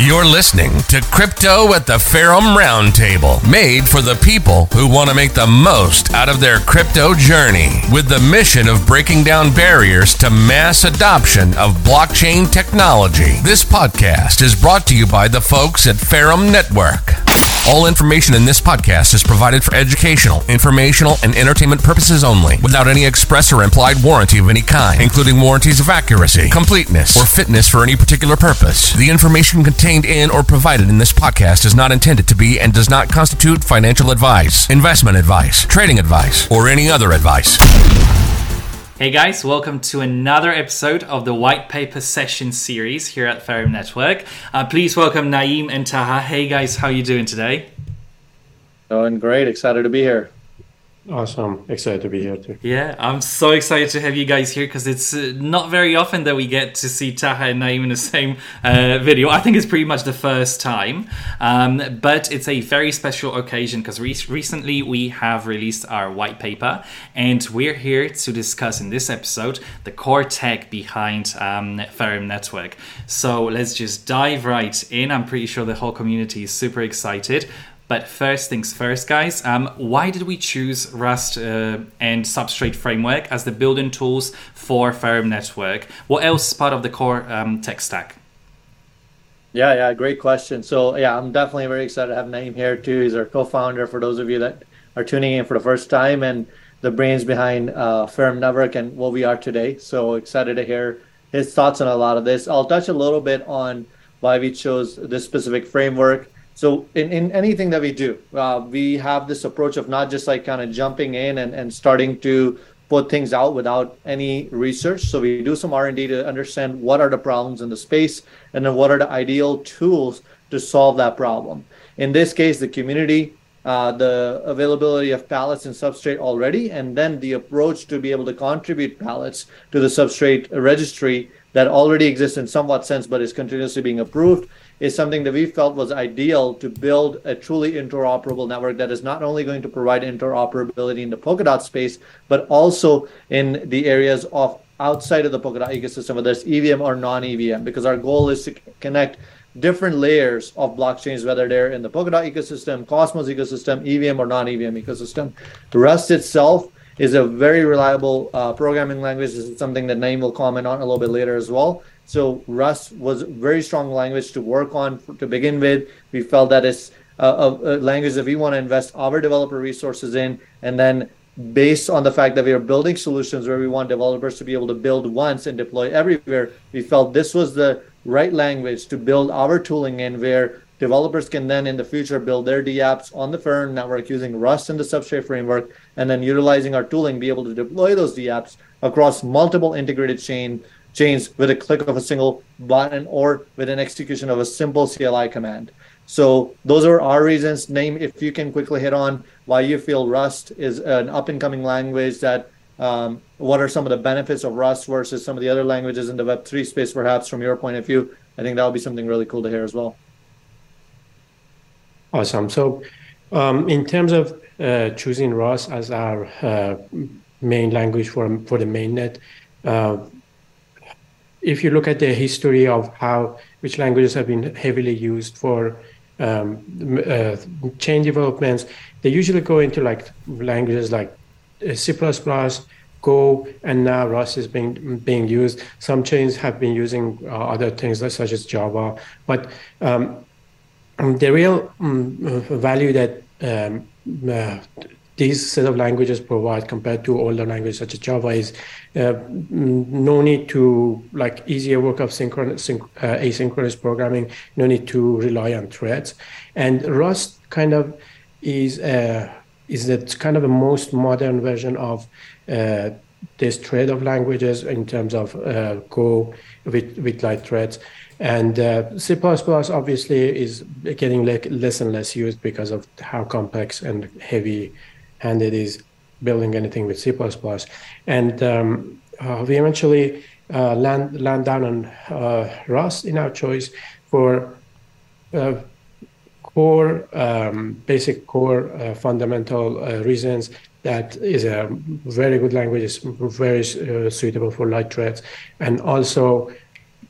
You're listening to Crypto at the Ferrum Roundtable, made for the people who want to make the most out of their crypto journey, with the mission of breaking down barriers to mass adoption of blockchain technology. This podcast is brought to you by the folks at Ferrum Network. All information in this podcast is provided for educational, informational, and entertainment purposes only, without any express or implied warranty of any kind, including warranties of accuracy, completeness, or fitness for any particular purpose. The information contained in or provided in this podcast is not intended to be and does not constitute financial advice, investment advice, trading advice, or any other advice. Hey guys, welcome to another episode of the White Paper Session series here at Ferrum Network. Uh, please welcome Naiem and Taha. Hey guys, how are you doing today? Doing great. Excited to be here. Awesome. Excited to be here too. Yeah, I'm so excited to have you guys here because it's uh, not very often that we get to see Taha and Naiem in the same uh, video. I think it's pretty much the first time. Um, but it's a very special occasion because re- recently we have released our white paper and we're here to discuss in this episode the core tech behind um, Ferrum Network. So let's just dive right in. I'm pretty sure the whole community is super excited. But first things first, guys, um, why did we choose Rust uh, and Substrate Framework as the building tools for Ferrum Network? What else is part of the core um, tech stack? Yeah, yeah, great question. So, yeah, I'm definitely very excited to have Naiem here too. He's our co-founder. For those of you that are tuning in for the first time, and the brains behind uh, Ferrum Network and what we are today. So excited to hear his thoughts on a lot of this. I'll touch a little bit on why we chose this specific framework so in, in anything that we do uh, we have this approach of not just like kind of jumping in and, and starting to put things out without any research. So we do some r&d to understand what are the problems in the space and then what are the ideal tools to solve that problem. In this case the community uh, the availability of pallets and substrate already and then the approach to be able to contribute pallets to the substrate registry that already exists in somewhat sense but is continuously being approved is something that we felt was ideal to build a truly interoperable network that is not only going to provide interoperability in the Polkadot space, but also in the areas of outside of the Polkadot ecosystem, whether it's EVM or non-EVM, because our goal is to connect different layers of blockchains, whether they're in the Polkadot ecosystem, Cosmos ecosystem, EVM or non-EVM ecosystem. Rust itself is a very reliable uh, programming language. This is something that Naiem will comment on a little bit later as well. So Rust was a very strong language to work on to begin with. We felt that it's a, a, language that we want to invest our developer resources in, and then based on the fact that we are building solutions where we want developers to be able to build once and deploy everywhere, we felt this was the right language to build our tooling in where developers can then in the future build their dApps on the Ferrum network using Rust and the Substrate framework, and then utilizing our tooling, be able to deploy those dApps across multiple integrated chain chains with a click of a single button or with an execution of a simple CLI command. So those are our reasons. Naiem, if you can quickly hit on why you feel Rust is an up and coming language that um, what are some of the benefits of Rust versus some of the other languages in the Web3 space, perhaps from your point of view? I think that would be something really cool to hear as well. Awesome. So, um, in terms of uh, choosing Rust as our uh, main language for for the mainnet, uh, if you look at the history of how which languages have been heavily used for um, uh, chain developments, they usually go into like languages like uh, C++, Go, and now Rust is being being used. Some chains have been using uh, other things such as Java, but um, the real um, value that um, uh, these set of languages provide compared to older languages such as Java is uh, no need to like easier work of synchronous, synch, uh, asynchronous programming, no need to rely on threads. And Rust kind of is uh, is that kind of the most modern version of uh, this thread of languages in terms of uh, Go with with light threads. And uh, C++ obviously is getting less and less used because of how complex and heavy and it is building anything with C++. And um, uh, we eventually uh, land, land down on uh, Rust in our choice for uh, core, um, basic core uh, fundamental uh, reasons. That is a very good language, it's very suitable for light threads. And also,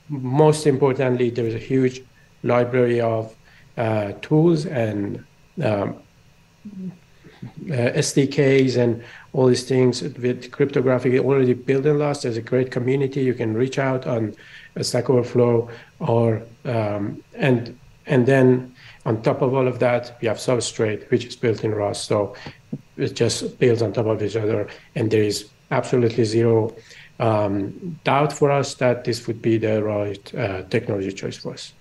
most importantly, there is a huge library of tools and um, SDKs and all these things with cryptographic already built in Rust. There's a great community. You can reach out on Stack Overflow or um, and and then on top of all of that, we have Substrate, which is built in Rust. So it just builds on top of each other, and there is absolutely zero um, doubt for us that this would be the right uh, technology choice for us.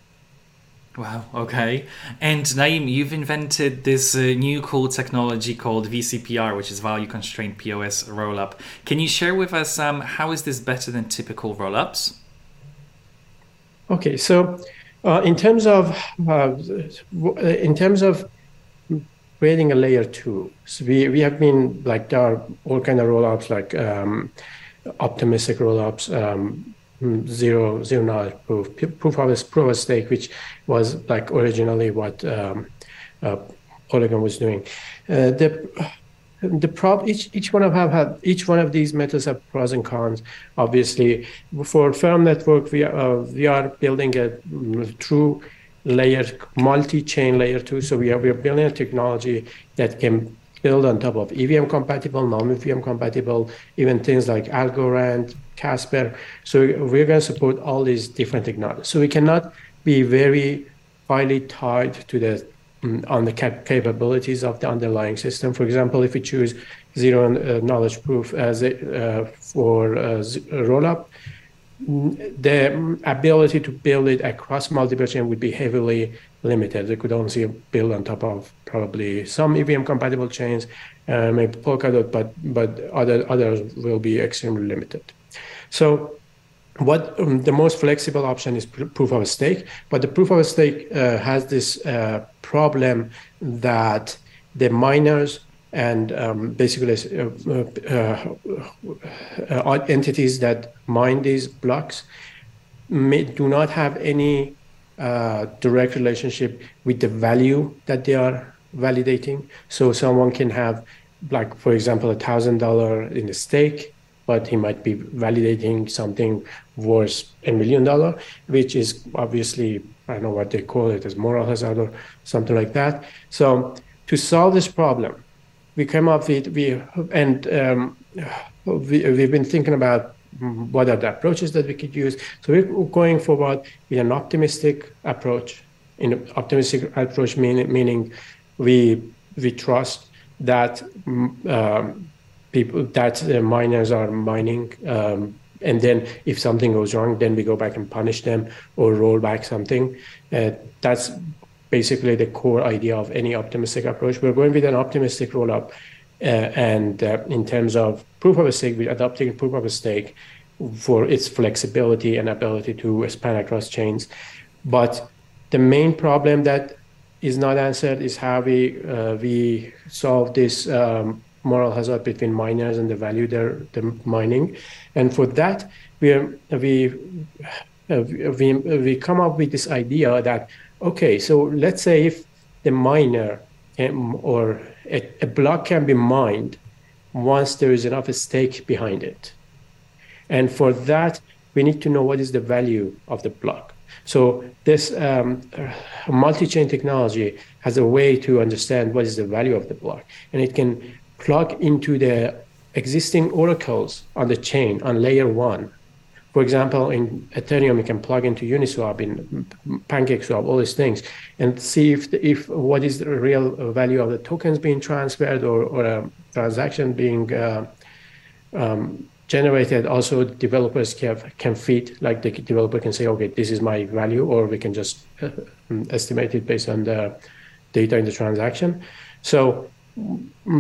Wow, okay. And Naiem, you've invented this uh, new cool technology called VCPR, which is Value Constrained POS Rollup. Can you share with us um, how is this better than typical rollups? Okay, so uh, in terms of uh, in terms of creating a layer two, so we, we have been like there are all kind of rollups like um, optimistic rollups, um, zero zero knowledge proof, proof of proof of stake, which was like originally what um, uh, Polygon was doing. Uh, the the prob each each one of have had each one of these methods have pros and cons. Obviously, for Ferrum Network, we are uh, we are building a true layer multi-chain layer two. So we are we are building a technology that can build on top of EVM compatible, non-EVM compatible, even things like Algorand, Casper. So we're going to support all these different technologies. So we cannot be very highly tied to the mm, on the cap- capabilities of the underlying system. For example, if we choose zero uh, knowledge proof as a, uh, for uh, rollup, mm, the ability to build it across multiple chain would be heavily limited. They could only build on top of probably some EVM compatible chains, uh, maybe Polkadot, but but other others will be extremely limited. So what um, the most flexible option is pr- proof of stake, but the proof of stake uh, has this uh, problem that the miners and um, basically uh, uh, uh, entities that mine these blocks may, do not have any uh, direct relationship with the value that they are validating. So someone can have, like for example, a thousand dollar in a stake but he might be validating something worth a million dollar, which is obviously, I don't know what they call it, as moral hazard or something like that. So to solve this problem, we came up with, we, and um, we, we've been thinking about what are the approaches that we could use. So we're going forward with an optimistic approach. In an optimistic approach, meaning, meaning we we trust that um, people that miners are mining. Um, and then if something goes wrong, then we go back and punish them or roll back something. Uh, that's basically the core idea of any optimistic approach. We're going with an optimistic rollup. Uh, and uh, in terms of proof of stake, we're adopting proof of stake for its flexibility and ability to span across chains. But the main problem that is not answered is how we uh, we solve this um, moral hazard between miners and the value they're, they're mining. And for that, we we we we come up with this idea that okay, so let's say if the miner or a, a block can be mined once there is enough stake behind it, and for that we need to know what is the value of the block. So this um, multi-chain technology has a way to understand what is the value of the block, and it can plug into the existing oracles on the chain on layer one. For example, in Ethereum, you can plug into Uniswap, in PancakeSwap, all these things, and see if the, if what is the real value of the tokens being transferred or, or a transaction being uh, um, generated. Also, developers can, can feed, like the developer can say, okay, this is my value, or we can just uh, estimate it based on the data in the transaction. So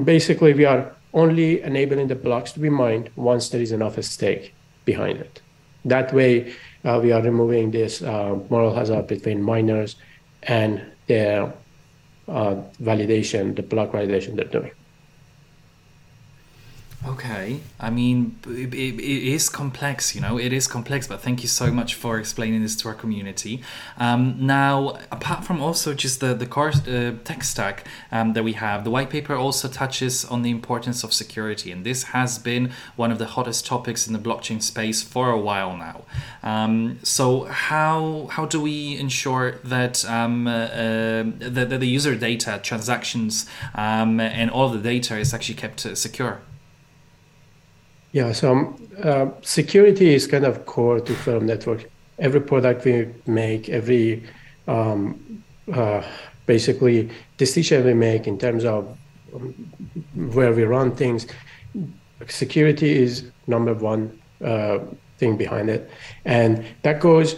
basically we are only enabling the blocks to be mined once there is enough stake behind it. That way, uh, we are removing this uh, moral hazard between miners and their uh, validation, the block validation they're doing. Okay, I mean, it, it is complex, you know, it is complex, but thank you so much for explaining this to our community. Um, now, apart from also just the, the core uh, tech stack um, that we have, the white paper also touches on the importance of security, and this has been one of the hottest topics in the blockchain space for a while now. Um, so, how how do we ensure that, um, uh, uh, that, that the user data, transactions, um, and all the data is actually kept secure? Yeah, so um, uh, security is kind of core to Ferrum Network. Every product we make, every um, uh, basically decision we make in terms of um, where we run things, security is number one uh, thing behind it, and that goes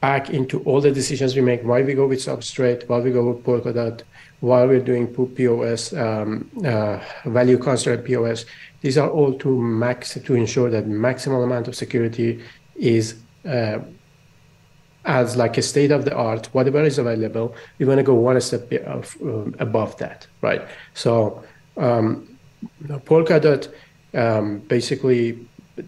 back into all the decisions we make. Why we go with Substrate, why we go with Polkadot, why we're doing POS, um, uh, value construct POS, these are all to max to ensure that maximum amount of security is uh, as like a state of the art, whatever is available. We want to go one step uh, above that, right? So um, Polkadot um, basically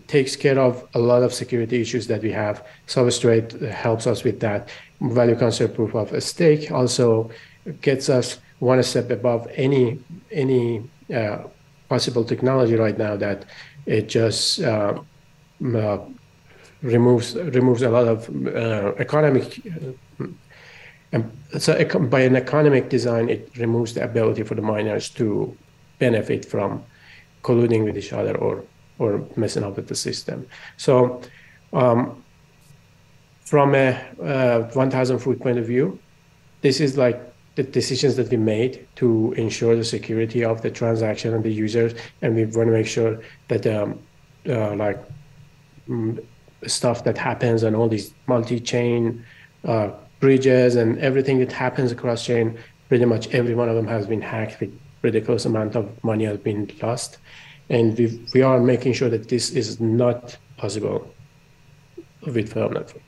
takes care of a lot of security issues that we have. Substrate helps us with that. Value constrained proof of stake also gets us one step above any any uh, possible technology right now that it just uh, uh, removes removes a lot of uh, economic. Uh, so by an economic design, it removes the ability for the miners to benefit from colluding with each other or or messing up with the system. So, um, from a uh, 1,000 foot point of view, this is like the decisions that we made to ensure the security of the transaction and the users, and we want to make sure that um, uh, like mm, stuff that happens on all these multi-chain uh, bridges and everything that happens across chain, pretty much every one of them has been hacked with ridiculous amount of money has been lost, and we we are making sure that this is not possible with Ferrum Network.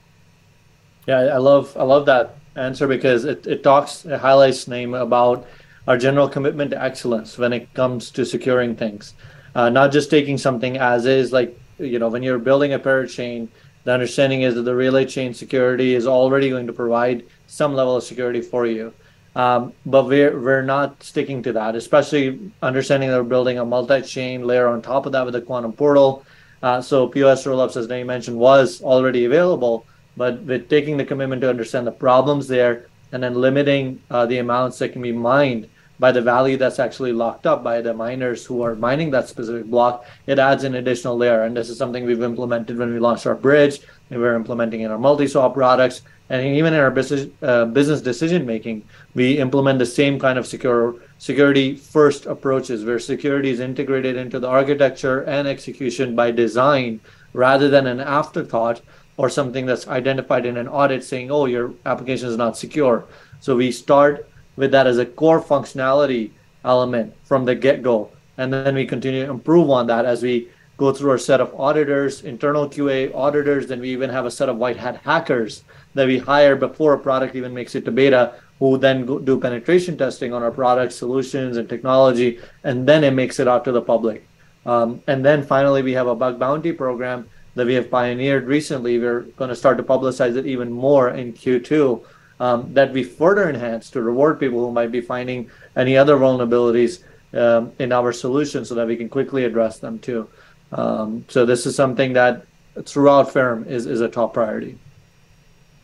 Yeah, I love I love that answer because it, it talks, it highlights Naiem about our general commitment to excellence when it comes to securing things. Uh, not just taking something as is, like, you know, when you're building a parachain, the understanding is that the relay chain security is already going to provide some level of security for you. Um, but we're, we're not sticking to that, especially understanding that we're building a multi chain layer on top of that with the quantum portal. Uh, so POS rollups, as Naiem mentioned, was already available but with taking the commitment to understand the problems there and then limiting uh, the amounts that can be mined by the value that's actually locked up by the miners who are mining that specific block, it adds an additional layer. And this is something we've implemented when we launched our bridge, and we're implementing in our multi-swap products, and even in our business uh, business decision making, we implement the same kind of secure security first approaches where security is integrated into the architecture and execution by design rather than an afterthought or something that's identified in an audit saying, oh, your application is not secure. So we start with that as a core functionality element from the get go. And then we continue to improve on that as we go through our set of auditors, internal QA auditors. Then we even have a set of white hat hackers that we hire before a product even makes it to beta, who then do penetration testing on our product solutions and technology. And then it makes it out to the public. Um, and then finally, we have a bug bounty program that we have pioneered recently. We're going to start to publicize it even more in Q2. Um, that we further enhance to reward people who might be finding any other vulnerabilities um, in our solution so that we can quickly address them too. Um, so this is something that throughout Ferrum is, is a top priority.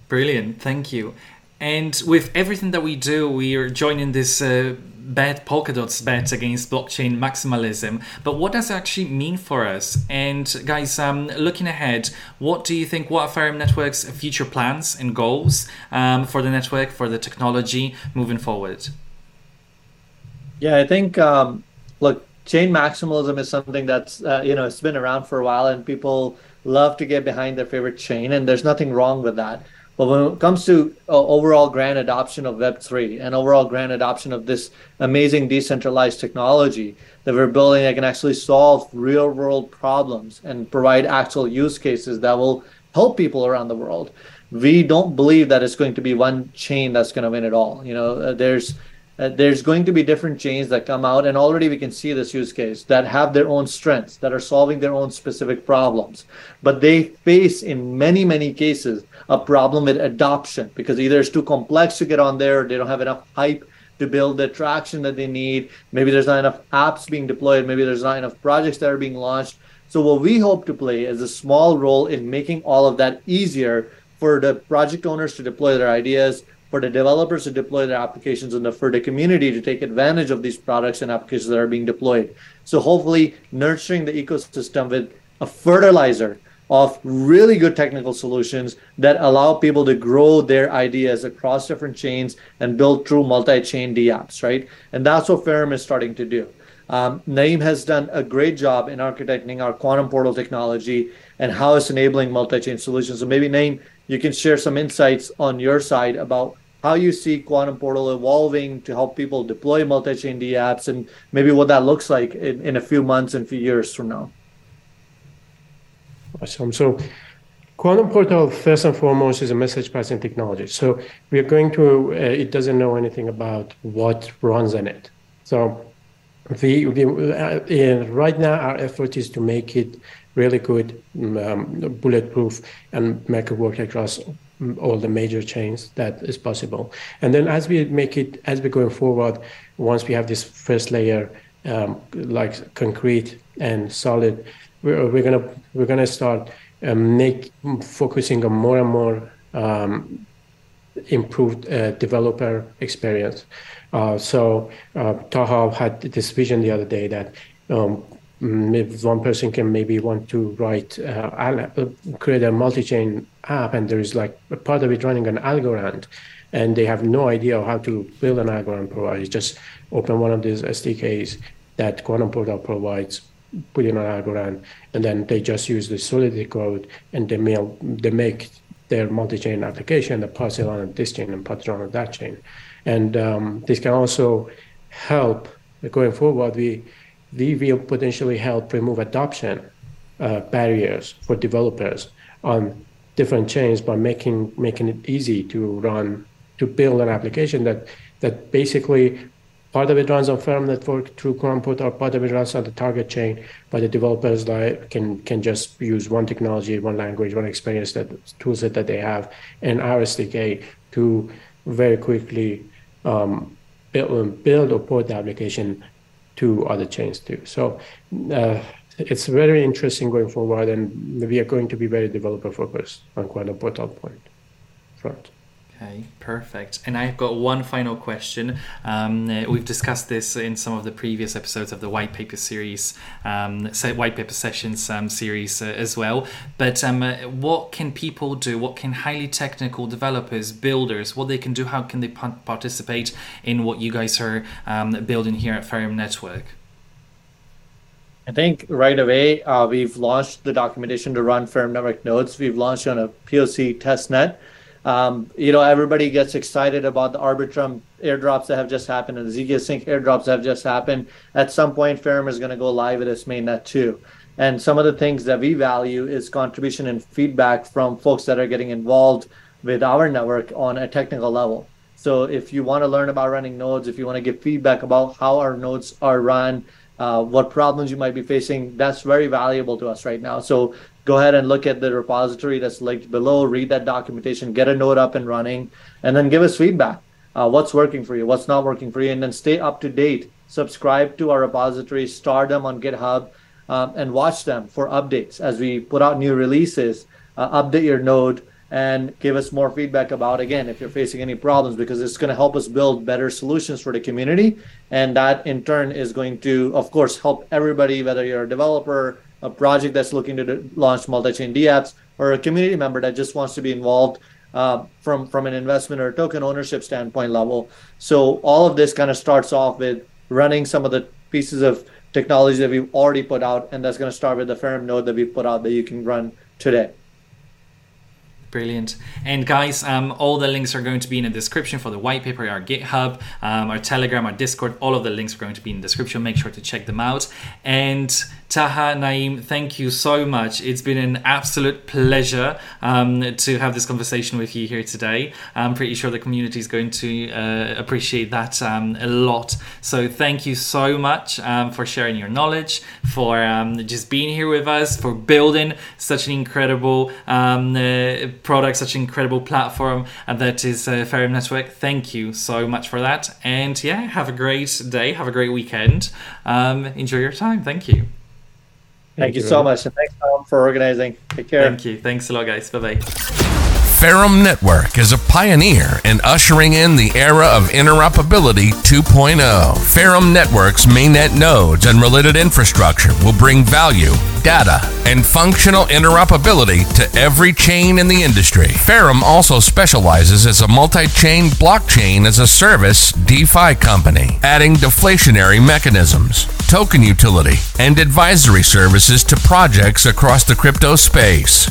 Brilliant, thank you. And with everything that we do, we are joining this uh, bet Polkadot's bet against blockchain maximalism. But what does it actually mean for us? And guys, um, looking ahead, what do you think? What are Ferrum Network's future plans and goals um, for the network, for the technology moving forward? Yeah, I think um, look, chain maximalism is something that's uh, you know it's been around for a while, and people love to get behind their favorite chain, and there's nothing wrong with that. But when it comes to uh, overall grand adoption of Web3 and overall grand adoption of this amazing decentralized technology that we're building that can actually solve real world problems and provide actual use cases that will help people around the world, we don't believe that it's going to be one chain that's going to win it all. You know, uh, there's uh, there's going to be different chains that come out and already we can see this use case that have their own strengths that are solving their own specific problems. But they face in many many cases a problem with adoption because either it's too complex to get on there or they don't have enough hype to build the traction that they need. Maybe there's not enough apps being deployed. Maybe there's not enough projects that are being launched. So what we hope to play is a small role in making all of that easier for the project owners to deploy their ideas for the developers to deploy their applications and the, for the community to take advantage of these products and applications that are being deployed. So hopefully nurturing the ecosystem with a fertilizer of really good technical solutions that allow people to grow their ideas across different chains and build true multi-chain DApps, right? And that's what Ferrum is starting to do. Um, Naiem has done a great job in architecting our quantum portal technology and how it's enabling multi-chain solutions. So maybe Naiem, you can share some insights on your side about how you see Quantum Portal evolving to help people deploy multi-chain DApps and maybe what that looks like in, in a few months and few years from now. Awesome. So Quantum Portal, first and foremost, is a message passing technology. So we are going to, uh, it doesn't know anything about what runs in it. So we, we uh, right now, our effort is to make it really good, um, bulletproof, and make it work across all the major chains that is possible. And then as we make it, as we're going forward, once we have this first layer, um, like concrete and solid, we're, we're gonna we're gonna start um, make focusing on more and more um, improved uh, developer experience. Uh, so uh, Taha had this vision the other day that um, one person can maybe want to write, uh, uh, create a multi-chain app, and there is like a part of it running an Algorand, and they have no idea how to build an Algorand provider. Just open one of these SDKs that Quantum Portal provides, put in an Algorand, and then they just use the Solidity code and they mail, they make their multi-chain application, they pass it on this chain and it on that chain, and um, this can also help going forward. We we will potentially help remove adoption uh, barriers for developers on different chains by making making it easy to run to build an application that that basically part of it runs on Ferrum network through Quantum or part of it runs on the target chain, but the developers like, can can just use one technology, one language, one experience that toolset that they have, and our SDK to very quickly um, build, build or port the application to other chains too. So uh, it's very interesting going forward, and we are going to be very developer focused on Quantum Portal point front. Okay, perfect. And I've got one final question. Um, uh, we've discussed this in some of the previous episodes of the white paper series, um, white paper sessions um, series uh, as well. But um, uh, what can people do? What can highly technical developers, builders, what they can do? How can they participate in what you guys are um, building here at Ferrum Network? I think right away uh, we've launched the documentation to run Ferrum Network nodes. We've launched on a POC testnet um, you know, everybody gets excited about the Arbitrum airdrops that have just happened and the zkSync airdrops that have just happened. At some point, Ferrum is going to go live with its mainnet too. And some of the things that we value is contribution and feedback from folks that are getting involved with our network on a technical level. So if you want to learn about running nodes, if you want to give feedback about how our nodes are run, uh, what problems you might be facing, that's very valuable to us right now. So go ahead and look at the repository that's linked below, read that documentation, get a node up and running, and then give us feedback. Uh, what's working for you, what's not working for you, and then stay up to date. Subscribe to our repository, star them on GitHub, um, and watch them for updates as we put out new releases. Uh, update your node and give us more feedback about again if you're facing any problems because it's going to help us build better solutions for the community and that in turn is going to of course help everybody whether you're a developer a project that's looking to launch multi-chain DApps, or a community member that just wants to be involved uh, from from an investment or token ownership standpoint level. So all of this kind of starts off with running some of the pieces of technology that we've already put out, and that's going to start with the Ferrum node that we put out that you can run today. Brilliant. And guys, um, all the links are going to be in the description for the white paper, our GitHub, um, our Telegram, our Discord. All of the links are going to be in the description. Make sure to check them out. And Taha Naiem, thank you so much. It's been an absolute pleasure um, to have this conversation with you here today. I'm pretty sure the community is going to uh, appreciate that um, a lot. So thank you so much um, for sharing your knowledge, for um, just being here with us, for building such an incredible um, uh, product, such an incredible platform and that is uh, Ferrum Network. Thank you so much for that. And yeah, have a great day. Have a great weekend. Um, enjoy your time. Thank you. Thank, Thank you so much. And thanks, Tom, for organizing. Take care. Thank you. Thanks a lot, guys. Bye bye. Ferrum Network is a pioneer in ushering in the era of interoperability 2.0. Ferrum Network's mainnet nodes and related infrastructure will bring value, data, and functional interoperability to every chain in the industry. Ferrum also specializes as a multi chain blockchain as a service DeFi company, adding deflationary mechanisms, token utility, and advisory services to projects across the crypto space.